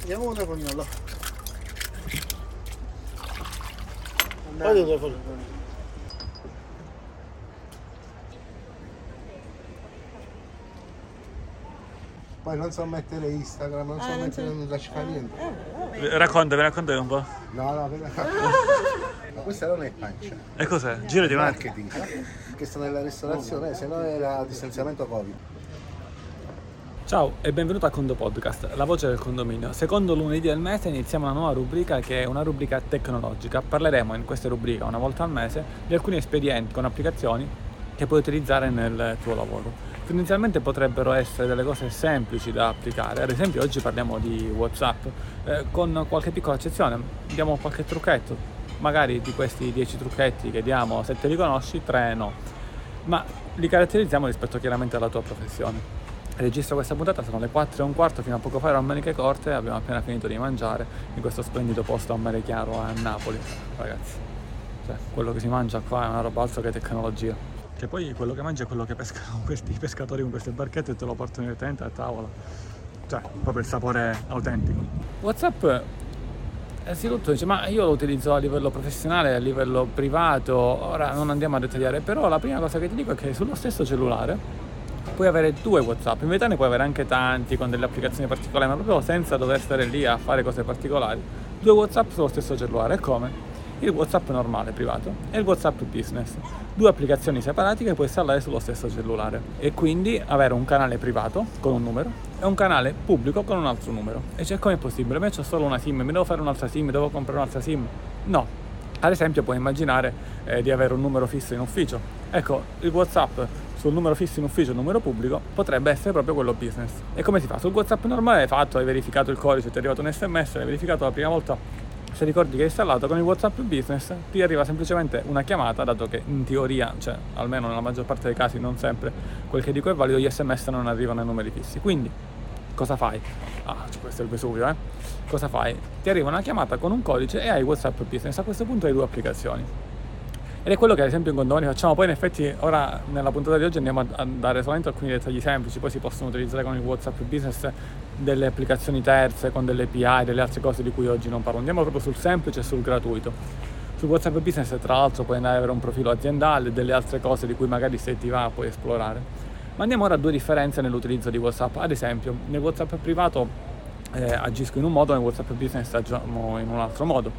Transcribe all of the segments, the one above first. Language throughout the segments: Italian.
Vediamo un telefonino Poi il telefonino. Poi non so mettere Instagram, non so Ah, non mettere, so- non lasci fare niente. Raccontami, raccontami un po'. No, no, quella- Ma questa non è pancia. E cos'è? Girati È un attimo. marketing. Che sta nella ristorazione, se no era distanziamento Covid. Ciao e benvenuto a Condo Podcast, la voce del condominio. Secondo lunedì del mese iniziamo una nuova rubrica che è una rubrica tecnologica. Parleremo in questa rubrica una volta al mese di alcuni espedienti con applicazioni che puoi utilizzare nel tuo lavoro. Tendenzialmente potrebbero essere delle cose semplici da applicare, ad esempio oggi parliamo di Whatsapp, eh, con qualche piccola eccezione, diamo qualche trucchetto, magari di questi 10 trucchetti che diamo, se te li conosci, 3 no, ma li caratterizziamo rispetto chiaramente alla tua professione. Registro questa puntata, sono le 4 e un quarto, fino a poco fa ero a maniche corte, abbiamo appena finito di mangiare in questo splendido posto a mare chiaro a Napoli, ragazzi. Cioè, quello che si mangia qua è una roba altro che tecnologia. Che poi quello che mangi è quello che pescano questi pescatori con queste barchette e te lo portano direttamente a tavola. Cioè, proprio il sapore autentico. WhatsApp Innanzitutto dice, ma io lo utilizzo a livello professionale, a livello privato, ora non andiamo a dettagliare, però la prima cosa che ti dico è che sullo stesso cellulare puoi avere due WhatsApp, in verità ne puoi avere anche tanti con delle applicazioni particolari, ma proprio senza dover stare lì a fare cose particolari. Due WhatsApp sullo stesso cellulare, come? Il WhatsApp normale, privato, e il WhatsApp business. Due applicazioni separate che puoi installare sullo stesso cellulare e quindi avere un canale privato con un numero e un canale pubblico con un altro numero. E c'è come è possibile? Ma io ho solo una SIM, mi devo fare un'altra SIM, devo comprare un'altra SIM? No. Ad esempio puoi immaginare eh, di avere un numero fisso in ufficio. Ecco, il WhatsApp sul numero fisso in ufficio, numero pubblico, potrebbe essere proprio quello business. E come si fa? Sul WhatsApp normale hai fatto, hai verificato il codice, ti è arrivato un sms, hai verificato la prima volta se ricordi che hai installato con il WhatsApp Business ti arriva semplicemente una chiamata, dato che in teoria, cioè almeno nella maggior parte dei casi, non sempre quel che dico è valido, gli sms non arrivano ai numeri fissi. Quindi cosa fai? Ah, questo è il Vesuvio, eh? Cosa fai? Ti arriva una chiamata con un codice e hai WhatsApp Business. A questo punto hai due applicazioni. Ed è quello che ad esempio in condomini facciamo, poi in effetti ora nella puntata di oggi andiamo a a dare solamente alcuni dettagli semplici, poi si possono utilizzare con il WhatsApp Business delle applicazioni terze, con delle API, delle altre cose di cui oggi non parlo. Andiamo proprio sul semplice e sul gratuito. Su WhatsApp Business tra l'altro puoi andare ad avere un profilo aziendale e delle altre cose di cui magari se ti va puoi esplorare. Ma andiamo ora a due differenze nell'utilizzo di WhatsApp. Ad esempio, nel WhatsApp privato eh, agisco in un modo, nel WhatsApp Business agiamo in un altro modo.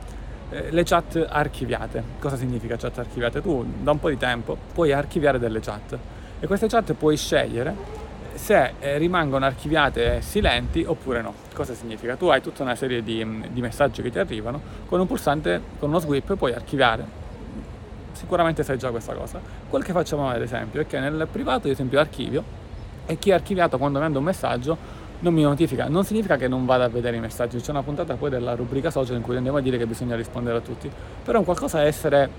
Eh, le chat archiviate. Cosa significa chat archiviate? Tu da un po' di tempo puoi archiviare delle chat e queste chat puoi scegliere se eh, rimangono archiviate silenti oppure no. Cosa significa? Tu hai tutta una serie di, di messaggi che ti arrivano, con un pulsante, con uno sweep puoi archiviare. Sicuramente sai già questa cosa. Quel che facciamo ad esempio è che nel privato, ad esempio, archivio e chi ha archiviato quando manda un messaggio non mi notifica. Non significa che non vada a vedere i messaggi, c'è una puntata poi della rubrica social in cui andiamo a dire che bisogna rispondere a tutti. Però un qualcosa è essere,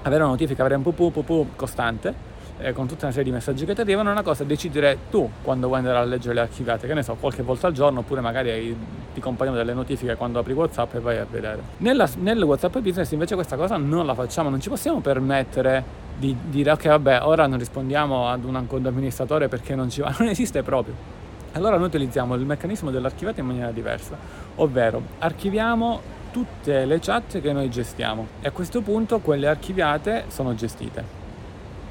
avere una notifica, avere un pupu pupu costante eh, con tutta una serie di messaggi che ti arrivano, una cosa è decidere tu quando vuoi andare a leggere le archiviate, che ne so, qualche volta al giorno, oppure magari ti compaiono delle notifiche quando apri WhatsApp e vai a vedere. Nella, nel WhatsApp Business invece questa cosa non la facciamo, non ci possiamo permettere di dire ok vabbè ora non rispondiamo ad un amministratore perché non ci va, non esiste proprio. Allora noi utilizziamo il meccanismo dell'archiviato in maniera diversa, ovvero archiviamo tutte le chat che noi gestiamo e a questo punto quelle archiviate sono gestite.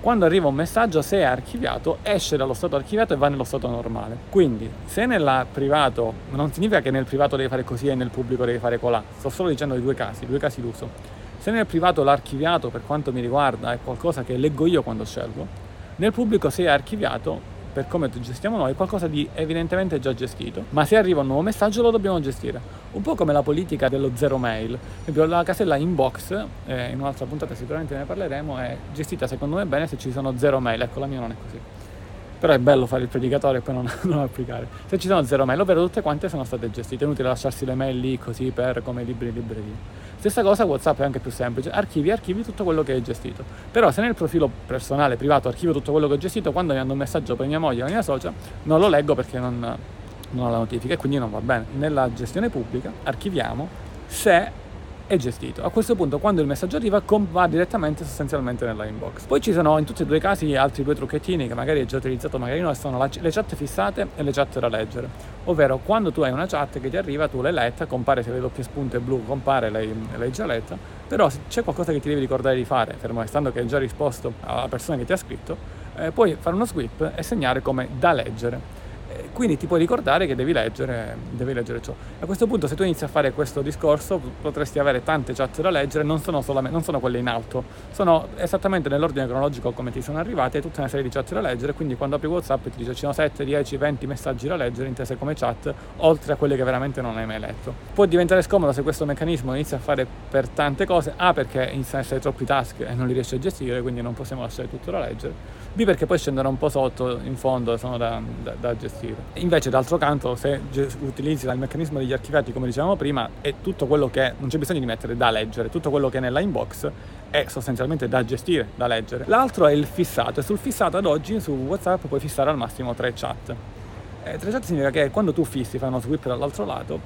Quando arriva un messaggio, se è archiviato, esce dallo stato archiviato e va nello stato normale. Quindi, se nel privato, non significa che nel privato devi fare così e nel pubblico devi fare colà, sto solo dicendo i due casi, due casi d'uso. Se nel privato l'archiviato, per quanto mi riguarda, è qualcosa che leggo io quando scelgo, nel pubblico se è archiviato, per come gestiamo noi, qualcosa di evidentemente già gestito, ma se arriva un nuovo messaggio lo dobbiamo gestire. Un po' come la politica dello zero mail. La casella inbox, eh, in un'altra puntata sicuramente ne parleremo, è gestita secondo me bene se ci sono zero mail. Ecco, la mia non è così. Però è bello fare il predicatore e poi non, non applicare. Se ci sono zero mail, ovvero tutte quante sono state gestite, è inutile lasciarsi le mail lì così per come libri e librerie. Stessa cosa WhatsApp è anche più semplice, archivi archivi tutto quello che hai gestito. Però se nel profilo personale, privato, archivio tutto quello che ho gestito, quando mi mando un messaggio per mia moglie o la mia socia, non lo leggo perché non, non ho la notifica e quindi non va bene. Nella gestione pubblica archiviamo se è gestito. A questo punto quando il messaggio arriva va direttamente sostanzialmente nella inbox. Poi ci sono in tutti e due i casi altri due trucchettini che magari hai già utilizzato, magari no, sono le chat fissate e le chat da leggere. Ovvero quando tu hai una chat che ti arriva, tu l'hai letta, compare se le doppie spunte blu, compare l'hai, l'hai già letta, però se c'è qualcosa che ti devi ricordare di fare, fermo restando che hai già risposto alla persona che ti ha scritto, eh, puoi fare uno sweep e segnare come da leggere quindi ti puoi ricordare che devi leggere, devi leggere, ciò. A questo punto se tu inizi a fare questo discorso potresti avere tante chat da leggere, non sono, non sono quelle in alto, sono esattamente nell'ordine cronologico come ti sono arrivate, tutta una serie di chat da leggere, quindi quando apri Whatsapp ti dice ci sono 7, 10, 20 messaggi da leggere intese come chat, oltre a quelle che veramente non hai mai letto. Può diventare scomodo se questo meccanismo inizia a fare per tante cose, A perché iniziano ad essere troppi task e non li riesci a gestire, quindi non possiamo lasciare tutto da leggere, B perché poi scendono un po' sotto, in fondo, sono da, da, da gestire. Invece, d'altro canto, se utilizzi il meccanismo degli archivati, come dicevamo prima, è tutto quello che non c'è bisogno di mettere da leggere, tutto quello che è nella inbox è sostanzialmente da gestire, da leggere. L'altro è il fissato, e sul fissato ad oggi su WhatsApp puoi fissare al massimo tre chat. E tre chat significa che quando tu fissi, fai uno sweep dall'altro lato,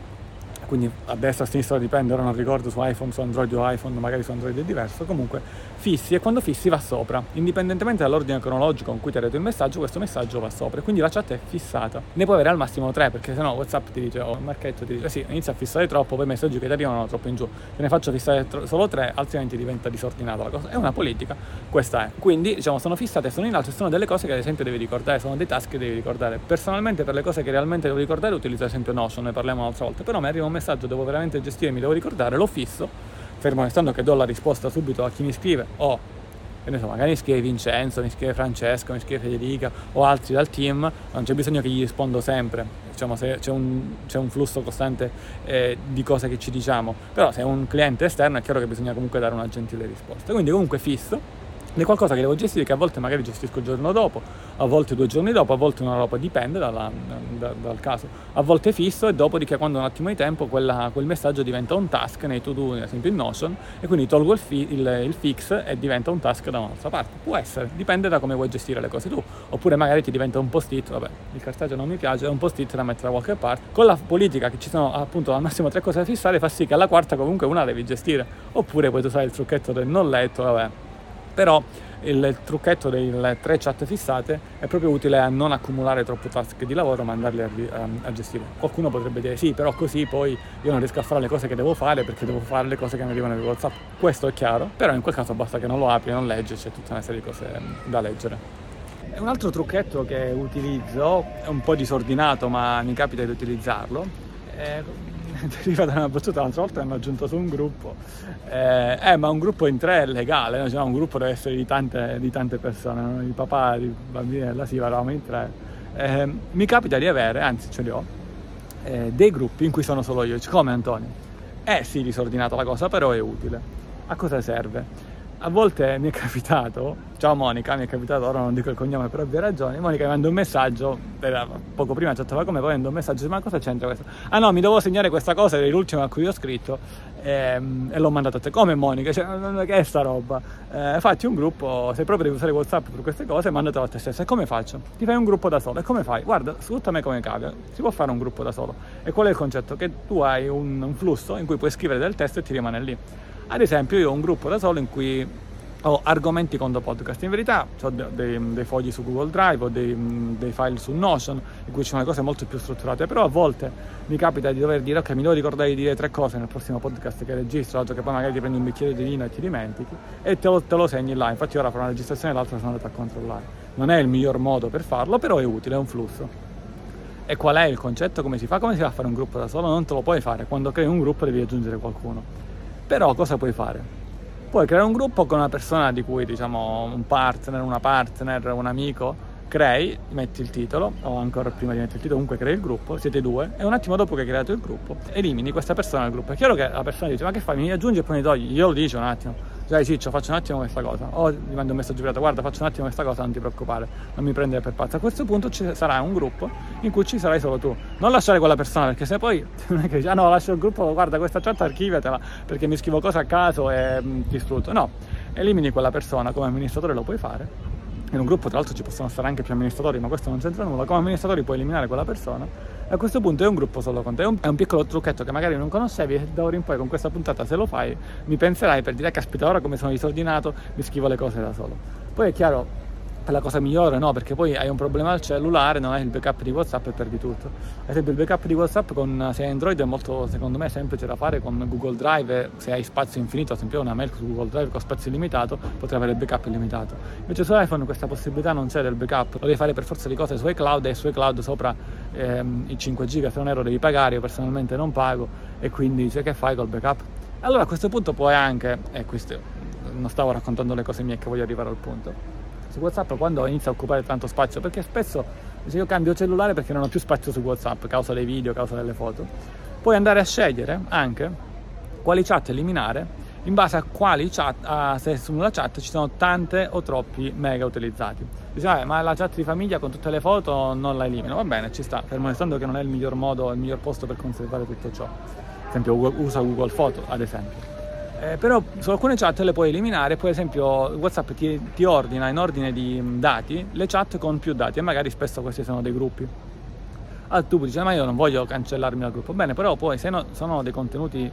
quindi a destra a sinistra dipende, ora non ricordo su iPhone, su Android o iPhone, magari su Android è diverso, comunque fissi e quando fissi va sopra, indipendentemente dall'ordine cronologico con cui ti ha detto il messaggio, questo messaggio va sopra, quindi la chat è fissata. Ne puoi avere al massimo tre, perché sennò WhatsApp ti dice, o oh, Marchetto ti dice, sì, inizia a fissare troppo, poi i messaggi che ti arrivano troppo in giù, te ne faccio fissare tro- solo tre, altrimenti diventa disordinata la cosa. È una politica, questa è. Quindi, diciamo, sono fissate, sono in alto sono delle cose che ad esempio devi ricordare, sono dei task che devi ricordare. Personalmente per le cose che realmente devo ricordare utilizzo ad esempio Notion, ne parliamo un'altra volta, però mi arriva un messaggio, devo veramente gestire, mi devo ricordare, lo fisso, fermo restando che do la risposta subito a chi mi scrive o che ne so, magari mi scrive Vincenzo, mi scrive Francesco, mi scrive Federica o altri dal team, non c'è bisogno che gli rispondo sempre, diciamo se c'è un, c'è un flusso costante eh, di cose che ci diciamo, però se è un cliente esterno è chiaro che bisogna comunque dare una gentile risposta, quindi comunque fisso è qualcosa che devo gestire che a volte magari gestisco il giorno dopo, a volte due giorni dopo, a volte una roba, dipende dalla, da, dal caso. A volte fisso e dopodiché quando ho un attimo di tempo quella, quel messaggio diventa un task nei to-do, ad esempio in Notion, e quindi tolgo il, fi, il, il, fix e diventa un task da un'altra parte. Può essere, dipende da come vuoi gestire le cose tu. Oppure magari ti diventa un post-it, vabbè, il cartaggio non mi piace, è un post-it da mettere da qualche parte. Con la politica che ci sono appunto al massimo tre cose da fissare fa sì che alla quarta comunque una devi gestire. Oppure puoi usare il trucchetto del non letto, vabbè. Però il trucchetto delle tre chat fissate è proprio utile a non accumulare troppo task di lavoro ma andarli a, a, a, gestire. Qualcuno potrebbe dire sì, però così poi io non riesco a fare le cose che devo fare perché devo fare le cose che mi arrivano di WhatsApp. Questo è chiaro, però in quel caso basta che non lo apri, non leggi, c'è tutta una serie di cose da leggere. Un altro trucchetto che utilizzo, è un po' disordinato ma mi capita di utilizzarlo, è deriva da una battuta, l'altra volta hanno aggiunto su un gruppo, eh, eh, ma un gruppo in tre è legale, no? cioè, un gruppo deve essere di tante, di tante persone, no? il papà, i bambini della Siva eravamo in tre. Eh, mi capita di avere, anzi ce li ho, eh, dei gruppi in cui sono solo io, come Antonio. Eh sì, disordinata la cosa, però è utile. A cosa serve? A volte mi è capitato, ciao Monica, mi è capitato, ora non dico il cognome per ovvie ragioni, Monica mi manda un messaggio, poco prima chattava come, poi manda un messaggio, ma cosa c'entra questo? Ah no, mi devo segnare questa cosa, era l'ultima a cui ho scritto ehm, e l'ho mandato a te, come Monica, cioè, che è sta roba? Eh, fatti un gruppo, se proprio devi usare Whatsapp per queste cose, mandatelo a te stesso, e come faccio? Ti fai un gruppo da solo, e come fai? Guarda, sfrutta me come cavia, si può fare un gruppo da solo, e qual è il concetto? Che tu hai un, un flusso in cui puoi scrivere del testo e ti rimane lì ad esempio io ho un gruppo da solo in cui ho argomenti contro podcast. In verità ho dei, dei fogli su Google Drive o dei, dei, file su Notion in cui ci sono le cose molto più strutturate, però a volte mi capita di dover dire ok, mi devo ricordare di dire tre cose nel prossimo podcast che registro, altro che poi magari ti prendi un bicchiere di vino e ti dimentichi e te lo, te lo segni là. Infatti ora farò una registrazione e l'altra sono andato a controllare. Non è il miglior modo per farlo, però è utile, è un flusso. E qual è il concetto? Come si fa? Come si fa a fare un gruppo da solo? Non te lo puoi fare. Quando crei un gruppo devi aggiungere qualcuno. Però cosa puoi fare? Puoi creare un gruppo con una persona di cui diciamo un partner, una partner, un amico, crei, metti il titolo, o ancora prima di mettere il titolo, comunque crei il gruppo, siete due, e un attimo dopo che hai creato il gruppo, elimini questa persona dal gruppo. È chiaro che la persona dice, ma che fai? Mi aggiungi e poi mi togli? Io lo dico un attimo dai Ciccio faccio un attimo questa cosa. O gli mando un messaggio privato. Guarda faccio un attimo questa cosa non ti preoccupare. Non mi prendere per pazzo. A questo punto ci sarà un gruppo in cui ci sarai solo tu. Non lasciare quella persona perché se poi non è che dici ah no lascio il gruppo guarda questa chat archiviatela perché mi scrivo cose a caso e mh, mm, ti sfrutto no elimini quella persona come amministratore lo puoi fare. In un gruppo tra l'altro ci possono stare anche più amministratori, ma questo non c'entra nulla, come amministratori puoi eliminare quella persona a questo punto è un gruppo solo con te, è un, è un piccolo trucchetto che magari non conoscevi e da ora in poi con questa puntata se lo fai mi penserai per dire caspita ora come sono disordinato, mi schivo le cose da solo. Poi è chiaro, è la cosa migliore, no? Perché poi hai un problema al cellulare, non hai il backup di WhatsApp e perdi tutto. Ad esempio, il backup di WhatsApp con se hai Android è molto, secondo me, semplice da fare con Google Drive. Se hai spazio infinito, ad esempio una mail su Google Drive con spazio illimitato, potrai avere il backup illimitato. Invece su iPhone questa possibilità non c'è del backup, lo devi fare per forza di cose su iCloud e su iCloud sopra ehm, i 5 giga, se non ero devi pagare, io personalmente non pago e quindi cioè, che fai col backup? Allora a questo punto puoi anche, e questo non stavo raccontando le cose mie che voglio arrivare al punto su WhatsApp quando inizia a occupare tanto spazio, perché spesso io cambio cellulare perché non ho più spazio su WhatsApp, causa dei video, causa delle foto, puoi andare a scegliere anche quali chat eliminare in base a quali chat, a, se sulla chat ci sono tante o troppi mega utilizzati. Dice, ah, ma la chat di famiglia con tutte le foto non la elimino, va bene, ci sta, fermo restando che non è il miglior modo, il miglior posto per conservare tutto ciò. Ad esempio usa Google Photo, ad esempio. Eh, però su alcune chat le puoi eliminare, poi ad esempio WhatsApp ti, ti, ordina in ordine di mm, dati le chat con più dati e magari spesso questi sono dei gruppi. Ah, tu dici, ma io non voglio cancellarmi dal gruppo. Bene, però poi se no, sono dei contenuti,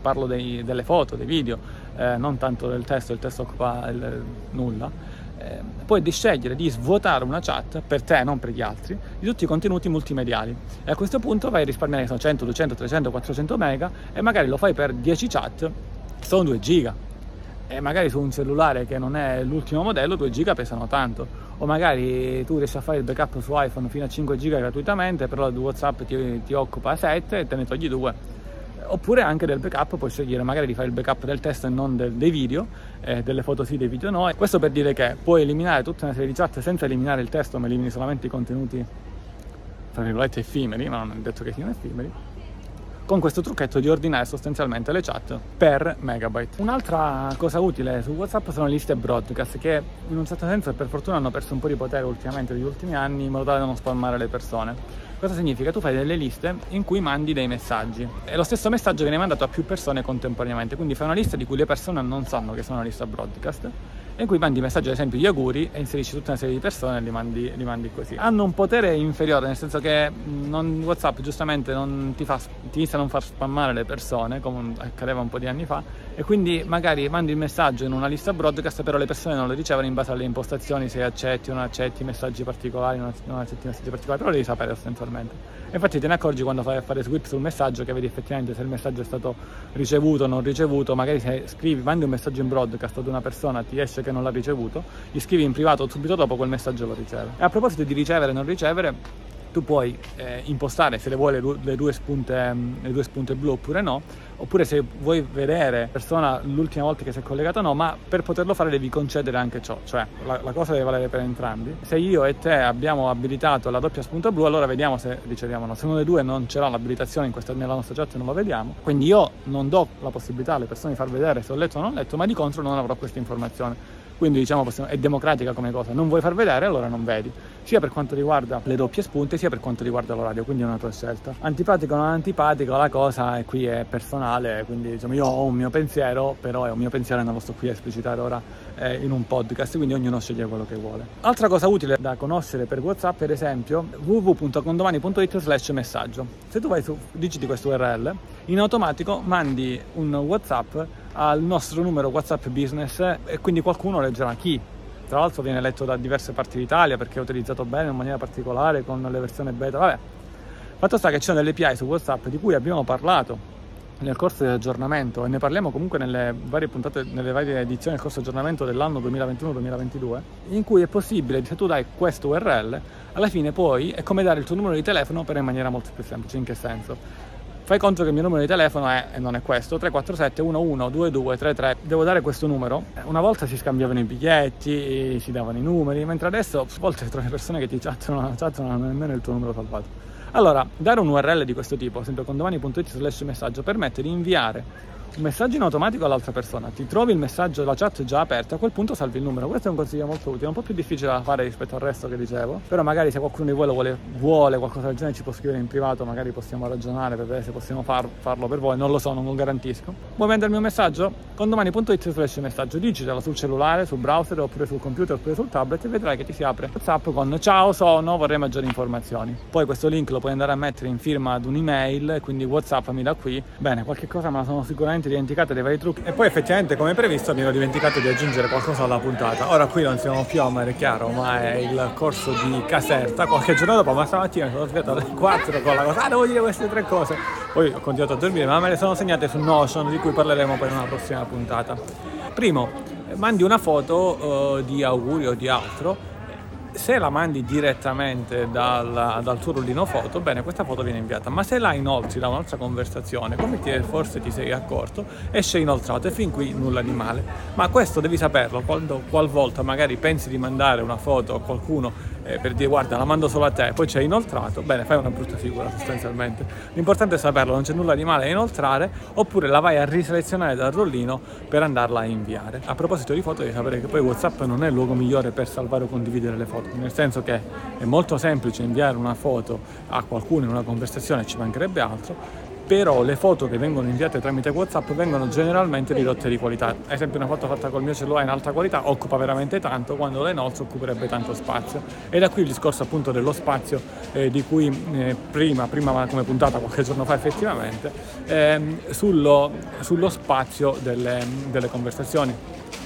parlo dei, delle foto, dei video, eh, non tanto del testo, il testo occupa il, nulla, eh, puoi scegliere di svuotare una chat per te, non per gli altri, di tutti i contenuti multimediali. E a questo punto vai a risparmiare 100, 200, 300, 400 mega e magari lo fai per 10 chat sono 2 giga. E magari su un cellulare che non è l'ultimo modello 2 giga pesano tanto. O magari tu riesci a fare il backup su iPhone fino a 5 giga gratuitamente però Whatsapp ti, ti occupa 7 e te ne togli 2 oppure anche del backup puoi scegliere magari di fare il backup del testo e non del, dei video eh, delle foto sì, dei video no. Questo per dire che puoi eliminare tutta una serie di chat senza eliminare il testo ma elimini solamente i contenuti tra virgolette effimeri ma non è detto che siano effimeri con questo trucchetto di ordinare sostanzialmente le chat per megabyte. Un'altra cosa utile su WhatsApp sono le liste broadcast che in un certo senso per fortuna hanno perso un po' di potere ultimamente negli ultimi anni in modo tale da non spammare le persone. Cosa significa? Tu fai delle liste in cui mandi dei messaggi e lo stesso messaggio viene mandato a più persone contemporaneamente, quindi fai una lista di cui le persone non sanno che sono una lista broadcast in cui mandi messaggi, ad esempio gli auguri e inserisci tutta una serie di persone e li mandi, li mandi così. Hanno un potere inferiore, nel senso che non, WhatsApp giustamente non ti, fa, ti inizia a non far spammare le persone, come accadeva un po' di anni fa, e quindi magari mandi il messaggio in una lista broadcast, però le persone non lo ricevono in base alle impostazioni, se accetti o non accetti messaggi particolari, non accetti messaggi particolari, però devi sapere sostanzialmente. Infatti te ne accorgi quando fai a fare sweep sul messaggio che vedi effettivamente se il messaggio è stato ricevuto o non ricevuto, magari se scrivi, mandi un messaggio in broadcast ad una persona, ti esce che non l'ha ricevuto, gli scrivi in privato subito dopo quel messaggio lo riceve. E a proposito di ricevere e non ricevere, tu puoi eh, impostare se le vuoi le, due spunte, le due spunte blu oppure no, oppure se vuoi vedere persona l'ultima volta che si è collegato o no, ma per poterlo fare devi concedere anche ciò, cioè la, la, cosa deve valere per entrambi. Se io e te abbiamo abilitato la doppia spunta blu, allora vediamo se riceviamo o no. Se uno dei due non ce l'ha l'abilitazione questa, nella nostra chat non lo vediamo, quindi io non do la possibilità alle persone di far vedere se ho letto o non ho letto, ma di contro non avrò questa informazione. Quindi diciamo è democratica come cosa, non vuoi far vedere allora non vedi, sia per quanto riguarda le doppie spunte sia per quanto riguarda l'orario, quindi è una tua scelta. Antipatico o non antipatico, la cosa qui è personale, quindi diciamo io ho un mio pensiero, però è un mio pensiero e non lo sto qui a esplicitare ora eh, in un podcast, quindi ognuno sceglie quello che vuole. Altra cosa utile da conoscere per WhatsApp, per esempio, www.condomani.it slash messaggio. Se tu vai su, digiti questo URL, in automatico mandi un WhatsApp al nostro numero WhatsApp Business e quindi qualcuno leggerà chi. Tra l'altro viene letto da diverse parti d'Italia perché è utilizzato bene in maniera particolare con le versioni beta. Vabbè, fatto sta che ci sono delle API su WhatsApp di cui abbiamo parlato nel corso dell'aggiornamento e ne parliamo comunque nelle varie puntate, nelle varie edizioni del corso aggiornamento dell'anno 2021-2022, in cui è possibile, se tu dai questo URL, alla fine poi è come dare il tuo numero di telefono però in maniera molto più semplice. In che senso? Fai conto che il mio numero di telefono è, e non è questo, 347 11 2233. Devo dare questo numero. Una volta si scambiavano i biglietti, si davano i numeri, mentre adesso a volte trovi persone che ti chattano, chattano nemmeno il tuo numero salvato. Allora, dare un URL di questo tipo, ad esempio condomani.it slash messaggio, permette di inviare un messaggio in automatico all'altra persona, ti trovi il messaggio, la chat già aperta, a quel punto salvi il numero. Questo è un consiglio molto utile, un po' più difficile da fare rispetto al resto che dicevo, però magari se qualcuno di voi lo vuole, vuole qualcosa del genere ci può scrivere in privato, magari possiamo ragionare per vedere se possiamo far, farlo per voi, non lo so, non lo garantisco. Vuoi mandarmi un messaggio? Condomani.it slash messaggio, digitalo sul cellulare, sul browser oppure sul computer oppure sul tablet e vedrai che ti si apre WhatsApp con ciao sono, vorrei maggiori informazioni. Poi questo link lo puoi andare a mettere in firma ad un'email, quindi WhatsApp mi da qui. Bene, qualche cosa me la sono sicuramente dimenticata dei vari trucchi. E poi effettivamente come previsto mi ero dimenticato di aggiungere qualcosa alla puntata. Ora qui non siamo più a Mare Chiaro, ma è il corso di Caserta. Qualche giorno dopo, ma stamattina sono svegliato alle 4 con la cosa, ah devo dire queste tre cose. Poi ho continuato a dormire, ma me le sono segnate su Notion, di cui parleremo poi in una prossima puntata. Primo, mandi una foto uh, di augurio o di altro se la mandi direttamente dal, dal, tuo rullino foto, bene, questa foto viene inviata, ma se la inoltri da un'altra conversazione, come ti, forse ti sei accorto, esce inoltrato e fin qui nulla di male. Ma questo devi saperlo quando qualvolta magari pensi di mandare una foto a qualcuno eh, per dire guarda la mando solo a te, poi c'è inoltrato, bene, fai una brutta figura sostanzialmente. L'importante è saperlo, non c'è nulla di male a inoltrare, oppure la vai a riselezionare dal rollino per andarla a inviare. A proposito di foto, devi sapere che poi WhatsApp non è il luogo migliore per salvare o condividere le foto, nel senso che è molto semplice inviare una foto a qualcuno in una conversazione, ci mancherebbe altro, però le foto che vengono inviate tramite WhatsApp vengono generalmente ridotte di qualità. Ad esempio una foto fatta col mio cellulare in alta qualità occupa veramente tanto, quando le inoltre occuperebbe tanto spazio. E da qui il discorso appunto dello spazio eh, di cui eh, prima, prima come puntata qualche giorno fa effettivamente, ehm, sullo, sullo, spazio delle, delle conversazioni.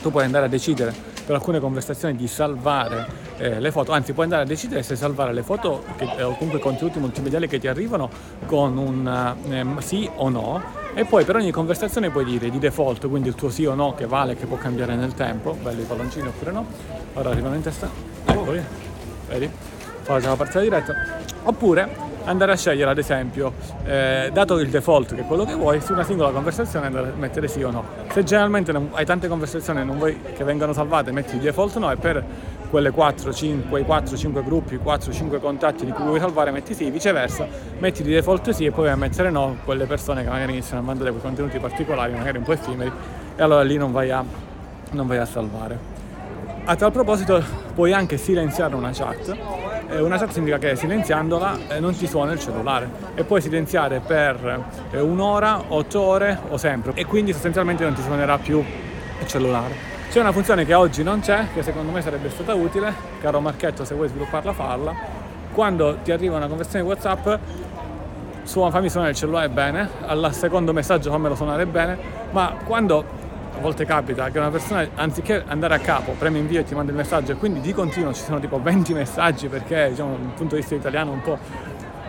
Tu puoi andare a decidere per alcune conversazioni di salvare eh, le foto, anzi puoi andare a decidere se salvare le foto che, eh, o comunque i contenuti multimediali che ti arrivano con un eh, sì o no. E poi per ogni conversazione puoi dire di default, quindi il tuo sì o no che vale, che può cambiare nel tempo, belli i palloncini oppure no, ora arrivano in testa, eccoli, vedi, facciamo la partita diretta, oppure andare a scegliere ad esempio, eh, dato il default che è quello che vuoi, su una singola conversazione andare a mettere sì o no. Se generalmente hai tante conversazioni e non vuoi che vengano salvate, metti il default no e per quelle 4, 5, 4, 5 gruppi, 4, 5 contatti di cui vuoi salvare, metti sì, viceversa, metti di default sì e poi vai a mettere no quelle persone che magari iniziano a mandare quei contenuti particolari, magari un po' effimeri, e allora lì non vai a, non vai a salvare. A tal proposito puoi anche silenziare una chat, una chat significa che silenziandola eh, non ti suona il cellulare e puoi silenziare per eh, un'ora, otto ore o sempre e quindi sostanzialmente non ti suonerà più il cellulare. C'è una funzione che oggi non c'è, che secondo me sarebbe stata utile, caro Marchetto se vuoi svilupparla farla, quando ti arriva una conversione WhatsApp suona, fammi suonare il cellulare bene, al secondo messaggio fammelo suonare bene, ma quando a volte capita che una persona anziché andare a capo preme invio e ti manda il messaggio e quindi di continuo ci sono tipo 20 messaggi perché diciamo dal punto di vista italiano un po'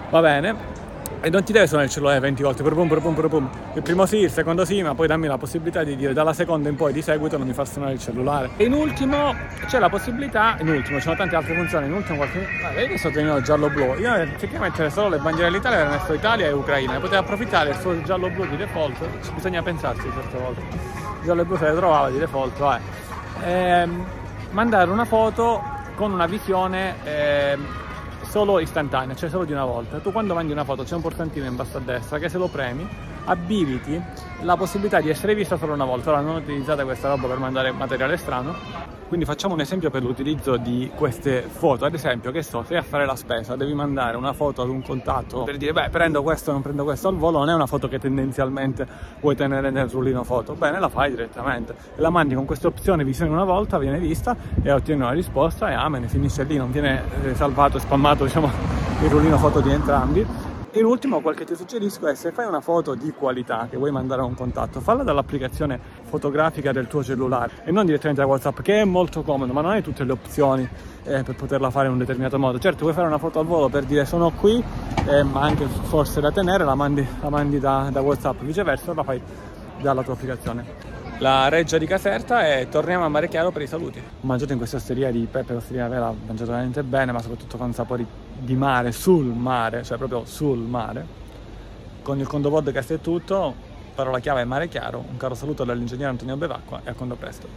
va bene e non ti deve suonare il cellulare 20 volte, pum, pum, pum, pum. il primo sì, il secondo sì, ma poi dammi la possibilità di dire dalla seconda in poi di seguito non mi fa suonare il cellulare. E in ultimo c'è la possibilità, in ultimo ci sono tante altre funzioni, in ultimo qualche... Ah, vedi questo trenino giallo-blu, io anziché mettere solo le bandiere dell'Italia avrei messo Italia e Ucraina, poteva approfittare del suo giallo-blu di default, bisogna pensarci certe volte, il giallo-blu se le trovava di default, vai. Ehm, mandare una foto con una visione... Eh, solo istantanea, cioè solo di una volta. Tu quando mandi una foto c'è un portantino in basso a destra che se lo premi abiliti la possibilità di essere vista solo una volta. Ora non utilizzate questa roba per mandare materiale strano, quindi facciamo un esempio per l'utilizzo di queste foto. Ad esempio, che so, sei a fare la spesa, devi mandare una foto ad un contatto per dire, beh, prendo questo, non prendo questo al volo, non è una foto che tendenzialmente vuoi tenere nel rullino foto. Bene, la fai direttamente. La mandi con questa opzione visione una volta, viene vista e ottieni una risposta e amen, finisce lì, non viene eh, salvato spammato, diciamo, il rullino foto di entrambi in ultimo, quel che ti suggerisco è se fai una foto di qualità che vuoi mandare a un contatto, falla dall'applicazione fotografica del tuo cellulare e non direttamente da WhatsApp, che è molto comodo, ma non hai tutte le opzioni eh, per poterla fare in un determinato modo. Certo, vuoi fare una foto al volo per dire sono qui, eh, ma anche forse da tenere, la mandi, la mandi da, da WhatsApp, viceversa, la fai dalla tua applicazione la reggia di Caserta e torniamo a Mare Chiaro per i saluti. Ho mangiato in questa osteria di Peppe l'osteria vera, ho mangiato veramente bene, ma soprattutto con sapori di mare, sul mare, cioè proprio sul mare. Con il Condo Podcast è tutto, parola chiave è Mare Chiaro, un caro saluto dall'ingegnere Antonio Bevacqua e a quando presto.